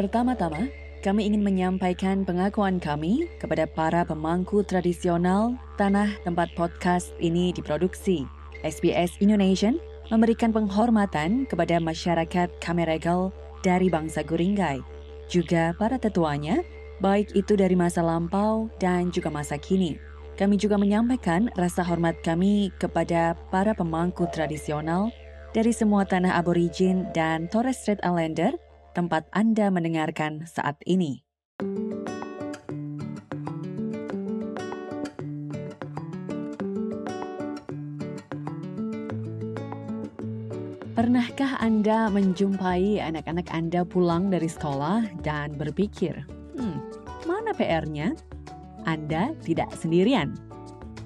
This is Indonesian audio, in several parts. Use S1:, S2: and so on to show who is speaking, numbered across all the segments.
S1: Pertama-tama, kami ingin menyampaikan pengakuan kami kepada para pemangku tradisional tanah tempat podcast ini diproduksi. SBS Indonesia memberikan penghormatan kepada masyarakat Kameregal dari bangsa Guringgai, juga para tetuanya, baik itu dari masa lampau dan juga masa kini. Kami juga menyampaikan rasa hormat kami kepada para pemangku tradisional dari semua tanah aborigin dan Torres Strait Islander tempat Anda mendengarkan saat ini. Pernahkah Anda menjumpai anak-anak Anda pulang dari sekolah dan berpikir, hmm, mana PR-nya? Anda tidak sendirian.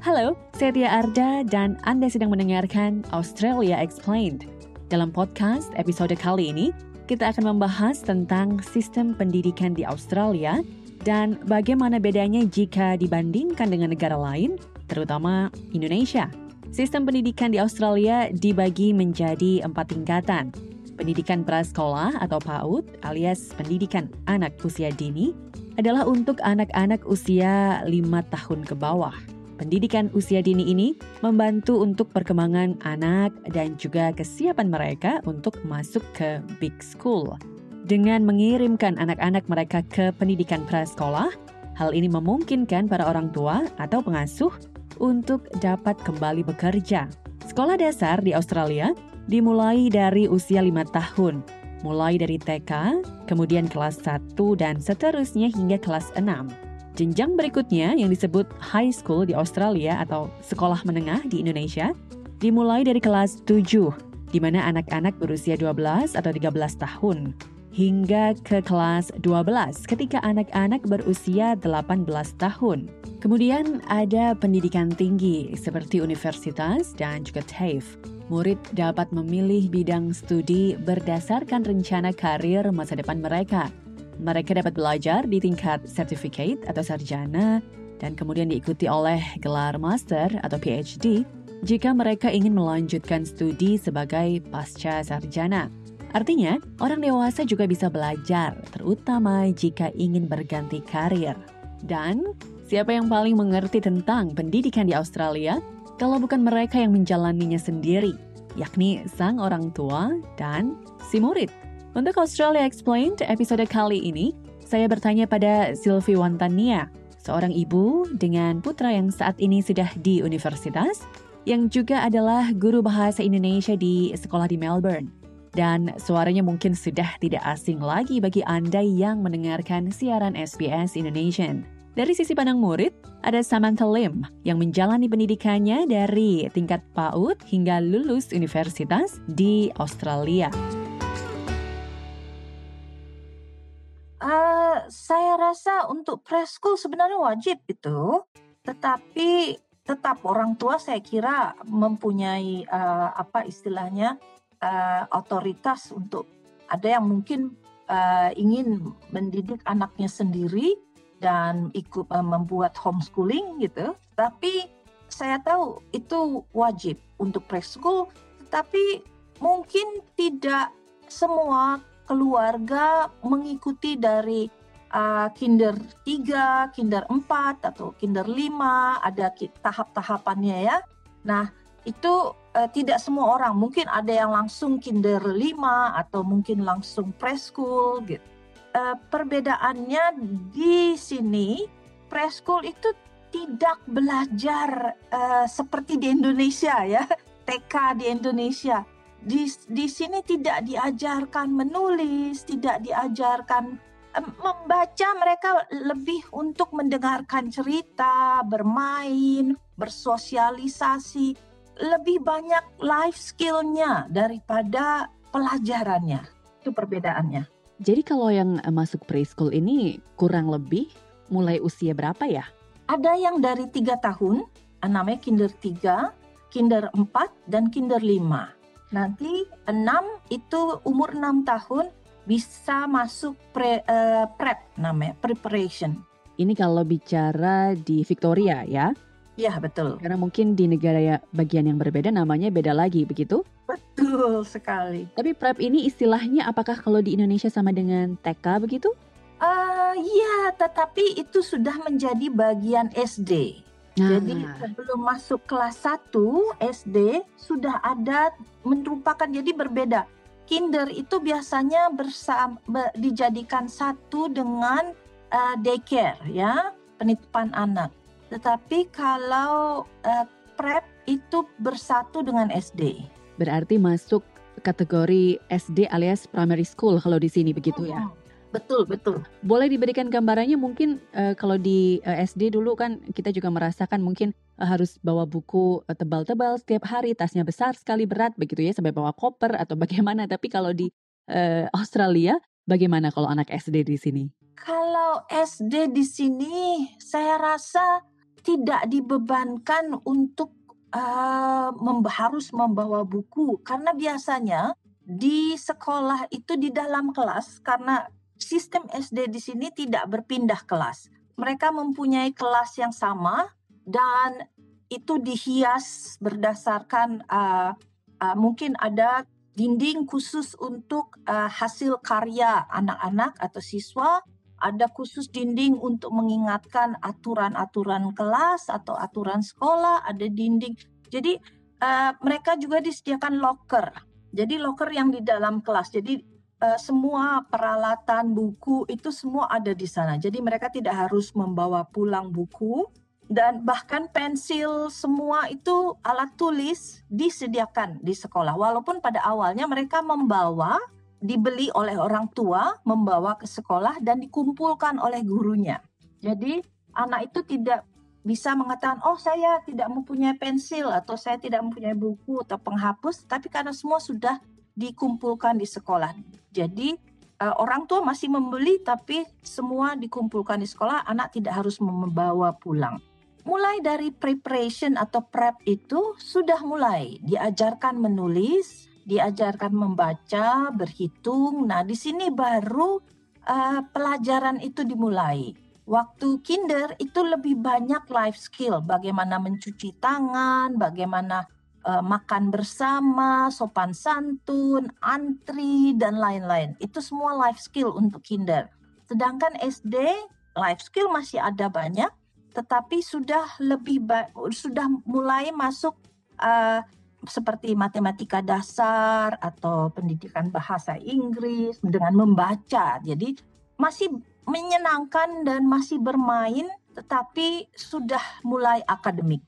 S1: Halo, saya Tia Arda dan Anda sedang mendengarkan Australia Explained. Dalam podcast episode kali ini, kita akan membahas tentang sistem pendidikan di Australia dan bagaimana bedanya jika dibandingkan dengan negara lain, terutama Indonesia. Sistem pendidikan di Australia dibagi menjadi empat tingkatan. Pendidikan prasekolah atau PAUD alias pendidikan anak usia dini adalah untuk anak-anak usia 5 tahun ke bawah. Pendidikan usia dini ini membantu untuk perkembangan anak dan juga kesiapan mereka untuk masuk ke big school. Dengan mengirimkan anak-anak mereka ke pendidikan prasekolah, hal ini memungkinkan para orang tua atau pengasuh untuk dapat kembali bekerja. Sekolah dasar di Australia dimulai dari usia lima tahun, mulai dari TK, kemudian kelas 1 dan seterusnya hingga kelas 6. Jenjang berikutnya yang disebut high school di Australia atau sekolah menengah di Indonesia dimulai dari kelas 7, di mana anak-anak berusia 12 atau 13 tahun hingga ke kelas 12 ketika anak-anak berusia 18 tahun. Kemudian ada pendidikan tinggi seperti universitas dan juga TAFE. Murid dapat memilih bidang studi berdasarkan rencana karir masa depan mereka. Mereka dapat belajar di tingkat certificate atau sarjana dan kemudian diikuti oleh gelar master atau PhD jika mereka ingin melanjutkan studi sebagai pasca sarjana. Artinya, orang dewasa juga bisa belajar, terutama jika ingin berganti karir. Dan siapa yang paling mengerti tentang pendidikan di Australia kalau bukan mereka yang menjalaninya sendiri, yakni sang orang tua dan si murid. Untuk Australia Explained episode kali ini, saya bertanya pada Sylvie Wantania, seorang ibu dengan putra yang saat ini sudah di universitas, yang juga adalah guru bahasa Indonesia di sekolah di Melbourne dan suaranya mungkin sudah tidak asing lagi bagi Anda yang mendengarkan siaran SBS Indonesia. Dari sisi pandang murid, ada Samantha Lim yang menjalani pendidikannya dari tingkat PAUD hingga lulus universitas di Australia.
S2: Uh, saya rasa untuk preschool sebenarnya wajib itu, tetapi tetap orang tua saya kira mempunyai uh, apa istilahnya uh, otoritas untuk ada yang mungkin uh, ingin mendidik anaknya sendiri dan ikut uh, membuat homeschooling gitu. Tapi saya tahu itu wajib untuk preschool, tetapi mungkin tidak semua keluarga mengikuti dari uh, kinder 3, kinder 4 atau kinder 5, ada tahap-tahapannya ya. Nah, itu uh, tidak semua orang mungkin ada yang langsung kinder 5 atau mungkin langsung preschool gitu. Uh, perbedaannya di sini preschool itu tidak belajar uh, seperti di Indonesia ya TK di Indonesia di di sini tidak diajarkan menulis tidak diajarkan membaca mereka lebih untuk mendengarkan cerita bermain bersosialisasi lebih banyak life skillnya daripada pelajarannya. Itu perbedaannya.
S1: Jadi kalau yang masuk preschool ini kurang lebih mulai usia berapa ya?
S2: Ada yang dari tiga tahun, namanya kinder 3, kinder 4, dan kinder 5. Nanti 6 itu umur 6 tahun bisa masuk pre, uh, prep namanya, preparation.
S1: Ini kalau bicara di Victoria ya?
S2: Iya, betul.
S1: Karena mungkin di negara ya bagian yang berbeda namanya beda lagi, begitu?
S2: Betul sekali.
S1: Tapi prep ini istilahnya apakah kalau di Indonesia sama dengan TK begitu?
S2: Uh, ya, tetapi itu sudah menjadi bagian SD. Nah. Jadi sebelum masuk kelas 1 SD sudah ada merupakan jadi berbeda. Kinder itu biasanya bersama dijadikan satu dengan uh, daycare ya, penitipan anak. Tetapi kalau uh, prep itu bersatu dengan SD.
S1: Berarti masuk kategori SD alias primary school kalau di sini begitu ya.
S2: Betul, betul.
S1: Boleh diberikan gambarannya mungkin uh, kalau di uh, SD dulu kan kita juga merasakan mungkin uh, harus bawa buku tebal-tebal setiap hari, tasnya besar sekali berat begitu ya sampai bawa koper atau bagaimana. Tapi kalau di uh, Australia bagaimana kalau anak SD di sini?
S2: Kalau SD di sini saya rasa tidak dibebankan untuk uh, mem harus membawa buku karena biasanya di sekolah itu di dalam kelas karena sistem SD di sini tidak berpindah kelas. Mereka mempunyai kelas yang sama dan itu dihias berdasarkan uh, uh, mungkin ada dinding khusus untuk uh, hasil karya anak-anak atau siswa, ada khusus dinding untuk mengingatkan aturan-aturan kelas atau aturan sekolah, ada dinding. Jadi uh, mereka juga disediakan locker. Jadi locker yang di dalam kelas. Jadi uh, semua peralatan buku itu semua ada di sana. Jadi mereka tidak harus membawa pulang buku dan bahkan pensil semua itu alat tulis disediakan di sekolah. Walaupun pada awalnya mereka membawa dibeli oleh orang tua, membawa ke sekolah dan dikumpulkan oleh gurunya. Jadi anak itu tidak bisa mengatakan, oh saya tidak mempunyai pensil atau saya tidak mempunyai buku atau penghapus, tapi karena semua sudah dikumpulkan di sekolah. Jadi uh, orang tua masih membeli tapi semua dikumpulkan di sekolah, anak tidak harus membawa pulang. Mulai dari preparation atau prep itu sudah mulai diajarkan menulis, diajarkan membaca, berhitung. Nah, di sini baru uh, pelajaran itu dimulai. Waktu kinder itu lebih banyak life skill, bagaimana mencuci tangan, bagaimana uh, makan bersama, sopan santun, antri dan lain-lain. Itu semua life skill untuk kinder. Sedangkan SD life skill masih ada banyak, tetapi sudah lebih sudah mulai masuk uh, seperti matematika dasar atau pendidikan bahasa Inggris dengan membaca. Jadi masih menyenangkan dan masih bermain tetapi sudah mulai akademik.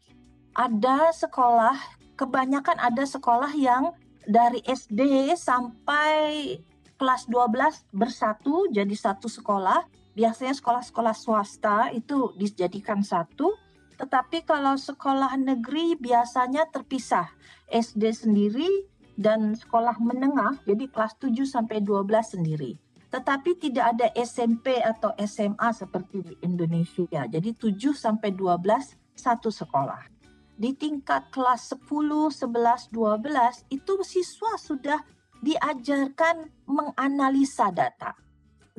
S2: Ada sekolah kebanyakan ada sekolah yang dari SD sampai kelas 12 bersatu jadi satu sekolah. Biasanya sekolah-sekolah swasta itu dijadikan satu, tetapi kalau sekolah negeri biasanya terpisah. SD sendiri dan sekolah menengah, jadi kelas 7 sampai 12 sendiri. Tetapi tidak ada SMP atau SMA seperti di Indonesia. Jadi 7 sampai 12 satu sekolah di tingkat kelas 10, 11, 12 itu siswa sudah diajarkan menganalisa data.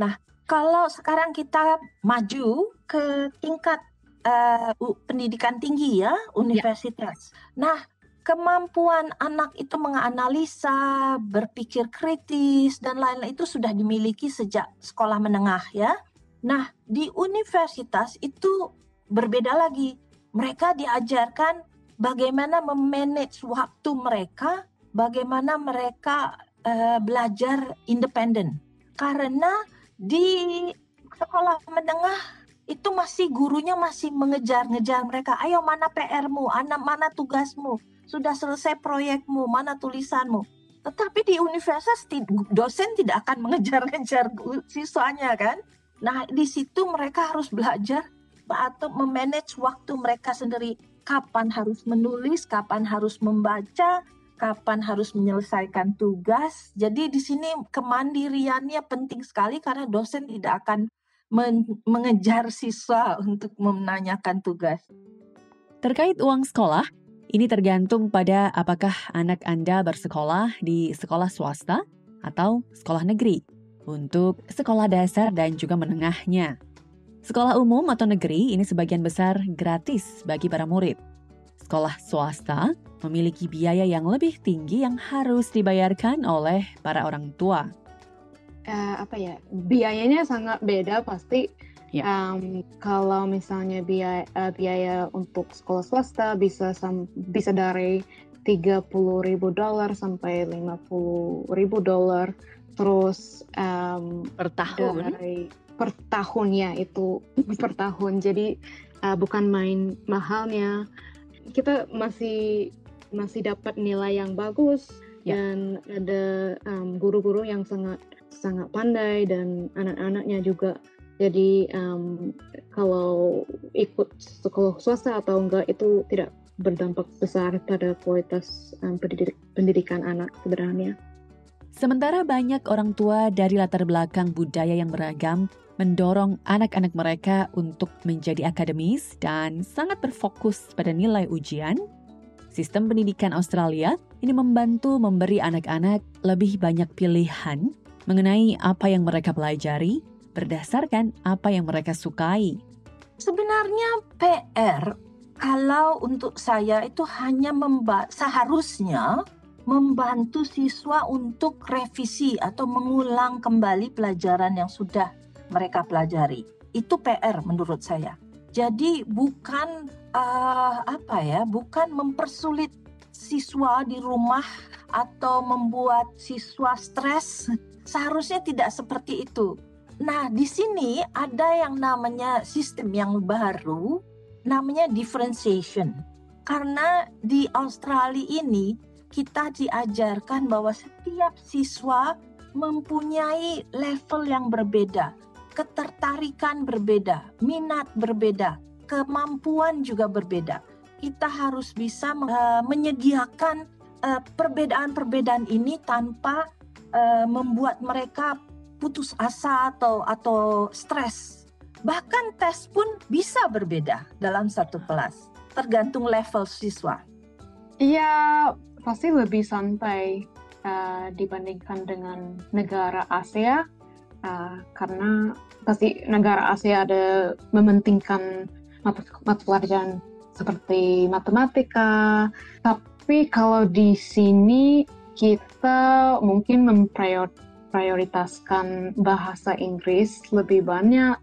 S2: Nah, kalau sekarang kita maju ke tingkat uh, pendidikan tinggi ya, universitas. Ya. Nah, kemampuan anak itu menganalisa, berpikir kritis dan lain-lain itu sudah dimiliki sejak sekolah menengah ya. Nah, di universitas itu berbeda lagi mereka diajarkan bagaimana memanage waktu mereka, bagaimana mereka uh, belajar independen. Karena di sekolah menengah itu masih gurunya masih mengejar-ngejar mereka. Ayo mana PR-mu, mana tugasmu, sudah selesai proyekmu, mana tulisanmu. Tetapi di universitas dosen tidak akan mengejar-ngejar siswanya kan. Nah di situ mereka harus belajar atau memanage waktu mereka sendiri. Kapan harus menulis, kapan harus membaca, kapan harus menyelesaikan tugas. Jadi di sini kemandiriannya penting sekali karena dosen tidak akan men mengejar siswa untuk menanyakan tugas.
S1: Terkait uang sekolah, ini tergantung pada apakah anak Anda bersekolah di sekolah swasta atau sekolah negeri untuk sekolah dasar dan juga menengahnya. Sekolah umum atau negeri ini sebagian besar gratis bagi para murid. Sekolah swasta memiliki biaya yang lebih tinggi yang harus dibayarkan oleh para orang tua.
S3: Uh, apa ya biayanya sangat beda pasti.
S1: Ya.
S3: Um, kalau misalnya biaya uh, biaya untuk sekolah swasta bisa sam, bisa dari 30 ribu dolar sampai 50 ribu dolar terus um,
S1: per tahun
S3: dari per tahunnya itu per tahun jadi uh, bukan main mahalnya kita masih masih dapat nilai yang bagus
S1: Ya.
S3: dan ada um, guru-guru yang sangat sangat pandai dan anak-anaknya juga jadi um, kalau ikut sekolah swasta atau enggak itu tidak berdampak besar pada kualitas um, pendidik, pendidikan anak sebenarnya.
S1: Sementara banyak orang tua dari latar belakang budaya yang beragam mendorong anak-anak mereka untuk menjadi akademis dan sangat berfokus pada nilai ujian, sistem pendidikan Australia ini membantu memberi anak-anak lebih banyak pilihan mengenai apa yang mereka pelajari berdasarkan apa yang mereka sukai.
S2: Sebenarnya PR kalau untuk saya itu hanya memba seharusnya membantu siswa untuk revisi atau mengulang kembali pelajaran yang sudah mereka pelajari. Itu PR menurut saya. Jadi bukan uh, apa ya, bukan mempersulit siswa di rumah atau membuat siswa stres. Seharusnya tidak seperti itu. Nah, di sini ada yang namanya sistem yang baru, namanya differentiation. Karena di Australia ini kita diajarkan bahwa setiap siswa mempunyai level yang berbeda, ketertarikan berbeda, minat berbeda, kemampuan juga berbeda kita harus bisa uh, menyediakan uh, perbedaan-perbedaan ini tanpa uh, membuat mereka putus asa atau atau stres. Bahkan tes pun bisa berbeda dalam satu kelas, tergantung level siswa.
S3: Iya, pasti lebih santai uh, dibandingkan dengan negara Asia, uh, karena pasti negara Asia ada mementingkan mata, mata pelajaran seperti matematika. Tapi kalau di sini kita mungkin memprioritaskan bahasa Inggris lebih banyak.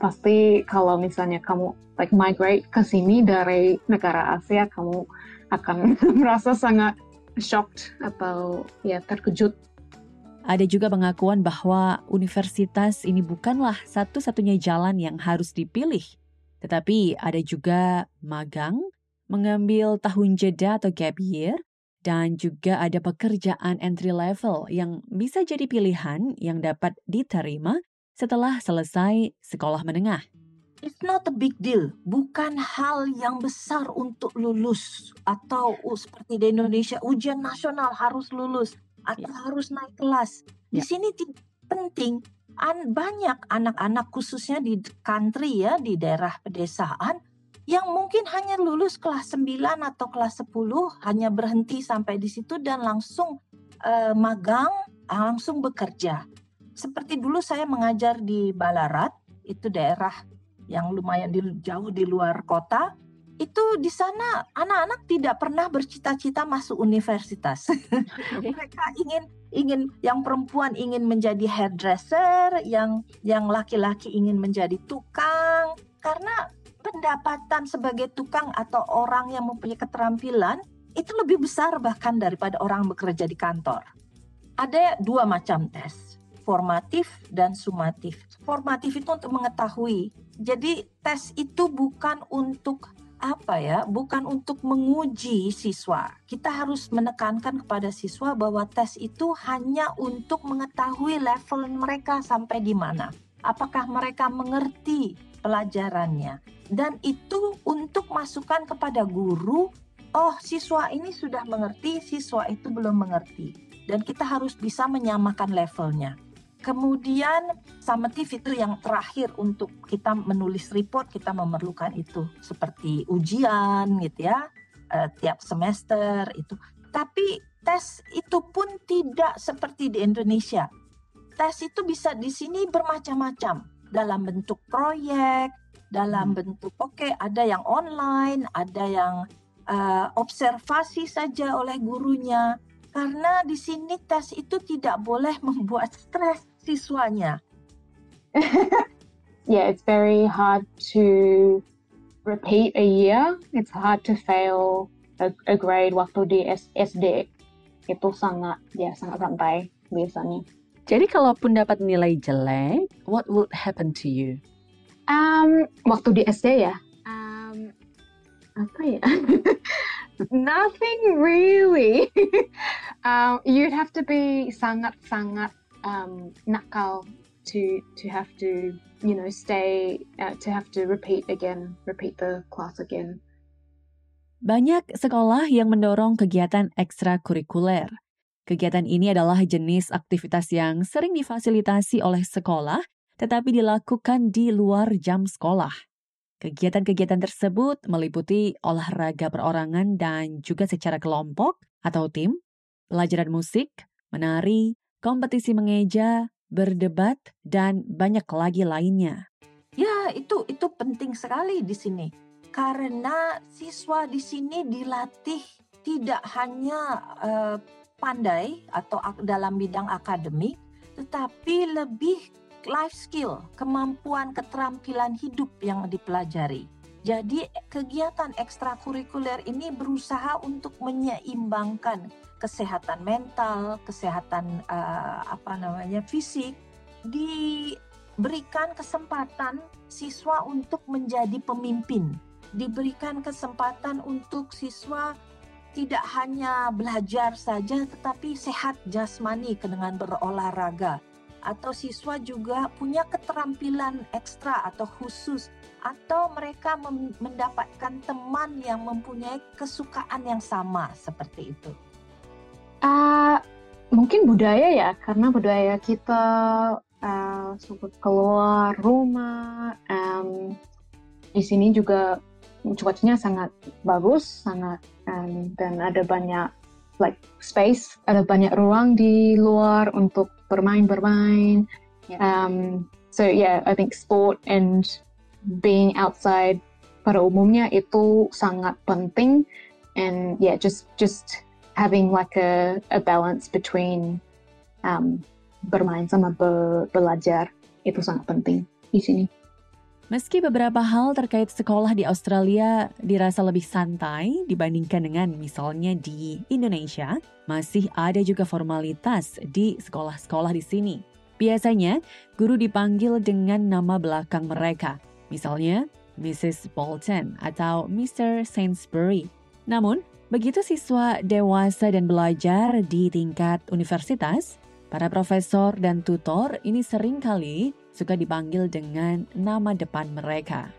S3: Pasti kalau misalnya kamu like migrate ke sini dari negara Asia, kamu akan merasa sangat shocked atau ya terkejut
S1: ada juga pengakuan bahwa universitas ini bukanlah satu-satunya jalan yang harus dipilih tetapi ada juga magang, mengambil tahun jeda atau gap year, dan juga ada pekerjaan entry level yang bisa jadi pilihan yang dapat diterima setelah selesai sekolah menengah.
S2: It's not a big deal, bukan hal yang besar untuk lulus atau uh, seperti di Indonesia ujian nasional harus lulus atau ya. harus naik kelas. Di ya. sini penting an banyak anak-anak khususnya di country ya di daerah pedesaan yang mungkin hanya lulus kelas 9 atau kelas 10 hanya berhenti sampai di situ dan langsung uh, magang langsung bekerja. Seperti dulu saya mengajar di Balarat, itu daerah yang lumayan di, jauh di luar kota. Itu di sana anak-anak tidak pernah bercita-cita masuk universitas. Mereka ingin ingin yang perempuan ingin menjadi hairdresser, yang yang laki-laki ingin menjadi tukang karena pendapatan sebagai tukang atau orang yang mempunyai keterampilan itu lebih besar bahkan daripada orang bekerja di kantor. Ada dua macam tes, formatif dan sumatif. Formatif itu untuk mengetahui. Jadi tes itu bukan untuk apa ya, bukan untuk menguji siswa. Kita harus menekankan kepada siswa bahwa tes itu hanya untuk mengetahui level mereka sampai di mana. Apakah mereka mengerti pelajarannya? Dan itu untuk masukan kepada guru, oh siswa ini sudah mengerti, siswa itu belum mengerti. Dan kita harus bisa menyamakan levelnya. Kemudian summative itu yang terakhir untuk kita menulis report kita memerlukan itu seperti ujian gitu ya uh, tiap semester itu. Tapi tes itu pun tidak seperti di Indonesia. Tes itu bisa di sini bermacam-macam dalam bentuk proyek, dalam hmm. bentuk oke okay, ada yang online, ada yang uh, observasi saja oleh gurunya karena di sini tes itu tidak boleh membuat stres siswanya.
S3: yeah, it's very hard to repeat a year. It's hard to fail a, a grade waktu di SD. Itu sangat ya sangat santai biasanya.
S1: Jadi kalaupun dapat nilai jelek, what would happen to you?
S3: Um, waktu di SD ya, um, apa ya? Nothing really. um, you'd have to be sangat-sangat um, nakal to to have to you know stay uh, to have to repeat again, repeat the class again.
S1: Banyak sekolah yang mendorong kegiatan ekstrakurikuler. Kegiatan ini adalah jenis aktivitas yang sering difasilitasi oleh sekolah, tetapi dilakukan di luar jam sekolah. Kegiatan-kegiatan tersebut meliputi olahraga perorangan dan juga secara kelompok atau tim, pelajaran musik, menari, kompetisi mengeja, berdebat, dan banyak lagi lainnya.
S2: Ya, itu itu penting sekali di sini. Karena siswa di sini dilatih tidak hanya uh, pandai atau dalam bidang akademik, tetapi lebih life skill, kemampuan keterampilan hidup yang dipelajari. Jadi kegiatan ekstrakurikuler ini berusaha untuk menyeimbangkan kesehatan mental, kesehatan uh, apa namanya fisik, diberikan kesempatan siswa untuk menjadi pemimpin, diberikan kesempatan untuk siswa tidak hanya belajar saja tetapi sehat jasmani dengan berolahraga atau siswa juga punya keterampilan ekstra atau khusus atau mereka mendapatkan teman yang mempunyai kesukaan yang sama seperti itu?
S3: Uh, mungkin budaya ya, karena budaya kita uh, suka keluar rumah. Um, di sini juga cuacanya sangat bagus, sangat um, dan ada banyak like space, ada banyak ruang di luar untuk bermain-bermain. Yeah. Um, so yeah, I think sport and being outside pada umumnya itu sangat penting and yeah, just just having like a, a balance between um, bermain sama be, belajar itu sangat penting di sini.
S1: Meski beberapa hal terkait sekolah di Australia dirasa lebih santai dibandingkan dengan misalnya di Indonesia, masih ada juga formalitas di sekolah-sekolah di sini. Biasanya, guru dipanggil dengan nama belakang mereka, misalnya Mrs. Bolton atau Mr. Sainsbury. Namun, begitu siswa dewasa dan belajar di tingkat universitas, para profesor dan tutor ini sering kali suka dipanggil dengan nama depan mereka.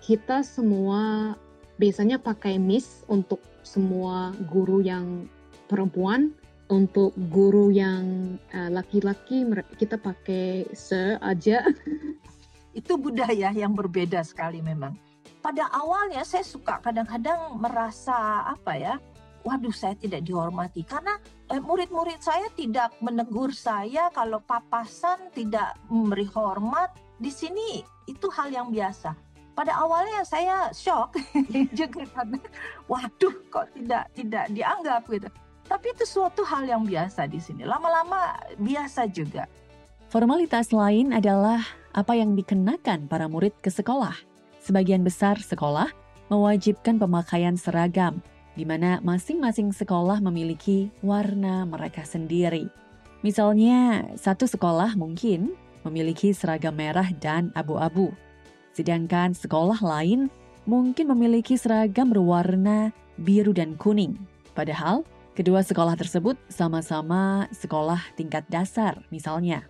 S3: Kita semua biasanya pakai Miss untuk semua guru yang perempuan, untuk guru yang uh, laki-laki kita pakai Sir aja.
S2: Itu budaya yang berbeda sekali memang. Pada awalnya saya suka kadang-kadang merasa apa ya, waduh saya tidak dihormati. Karena eh, murid-murid saya tidak menegur saya kalau papasan tidak memberi hormat. Di sini itu hal yang biasa. Pada awalnya saya shock juga karena waduh kok tidak tidak dianggap gitu. Tapi itu suatu hal yang biasa di sini. Lama-lama biasa juga.
S1: Formalitas lain adalah apa yang dikenakan para murid ke sekolah sebagian besar sekolah mewajibkan pemakaian seragam di mana masing-masing sekolah memiliki warna mereka sendiri. Misalnya, satu sekolah mungkin memiliki seragam merah dan abu-abu, sedangkan sekolah lain mungkin memiliki seragam berwarna biru dan kuning. Padahal, kedua sekolah tersebut sama-sama sekolah tingkat dasar, misalnya.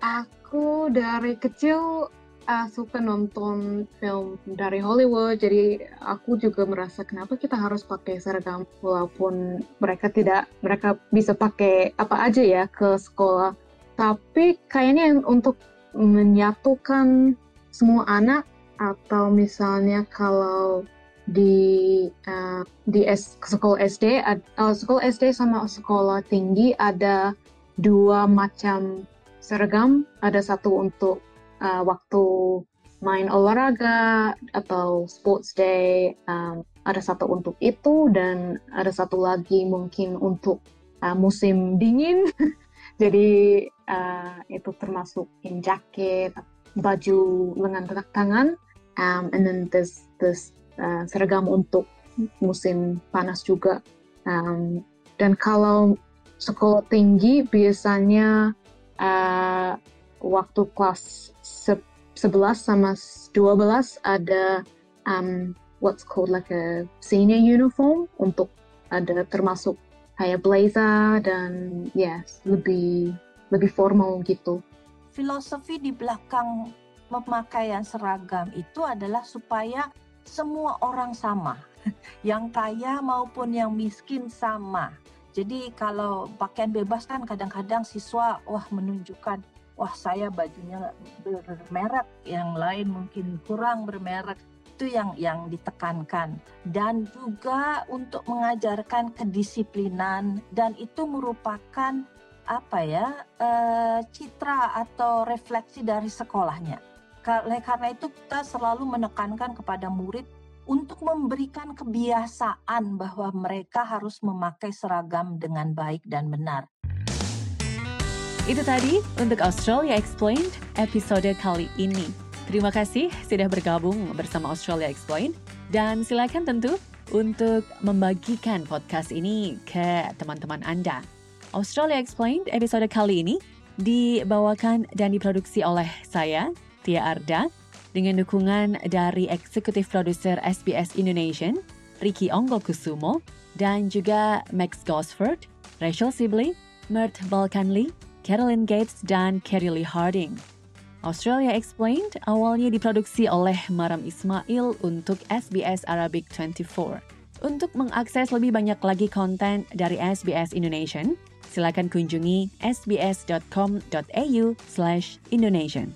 S3: Aku dari kecil uh, suka nonton film dari Hollywood, jadi aku juga merasa kenapa kita harus pakai seragam walaupun mereka tidak mereka bisa pakai apa aja ya ke sekolah. Tapi kayaknya untuk menyatukan semua anak atau misalnya kalau di uh, di S, sekolah SD uh, sekolah SD sama sekolah tinggi ada dua macam seragam ada satu untuk uh, waktu main olahraga atau sports day um, ada satu untuk itu dan ada satu lagi mungkin untuk uh, musim dingin. Jadi uh, itu termasuk in jacket baju lengan tangan um, and then there's this uh, seragam untuk musim panas juga. Um, dan kalau sekolah tinggi biasanya uh, waktu kelas 11 sama 12 ada um, what's called like a senior uniform untuk ada termasuk kayak blazer dan yes lebih lebih formal gitu.
S2: Filosofi di belakang pemakaian seragam itu adalah supaya semua orang sama, yang kaya maupun yang miskin sama. Jadi kalau pakaian bebas kan kadang-kadang siswa wah menunjukkan wah saya bajunya bermerek, yang lain mungkin kurang bermerek. Itu yang yang ditekankan dan juga untuk mengajarkan kedisiplinan dan itu merupakan apa ya uh, citra atau refleksi dari sekolahnya. Karena itu kita selalu menekankan kepada murid untuk memberikan kebiasaan bahwa mereka harus memakai seragam dengan baik dan benar.
S1: Itu tadi untuk Australia Explained episode kali ini. Terima kasih sudah bergabung bersama Australia Explained dan silakan tentu untuk membagikan podcast ini ke teman-teman Anda. Australia Explained episode kali ini dibawakan dan diproduksi oleh saya, Tia Arda, dengan dukungan dari eksekutif produser SBS Indonesia, Ricky Onggo Kusumo, dan juga Max Gosford, Rachel Sibley, Mert Balkanli, Carolyn Gates dan Carrie Lee Harding. Australia Explained awalnya diproduksi oleh Maram Ismail untuk SBS Arabic 24. Untuk mengakses lebih banyak lagi konten dari SBS Indonesian, silakan kunjungi sbs.com.au/indonesian.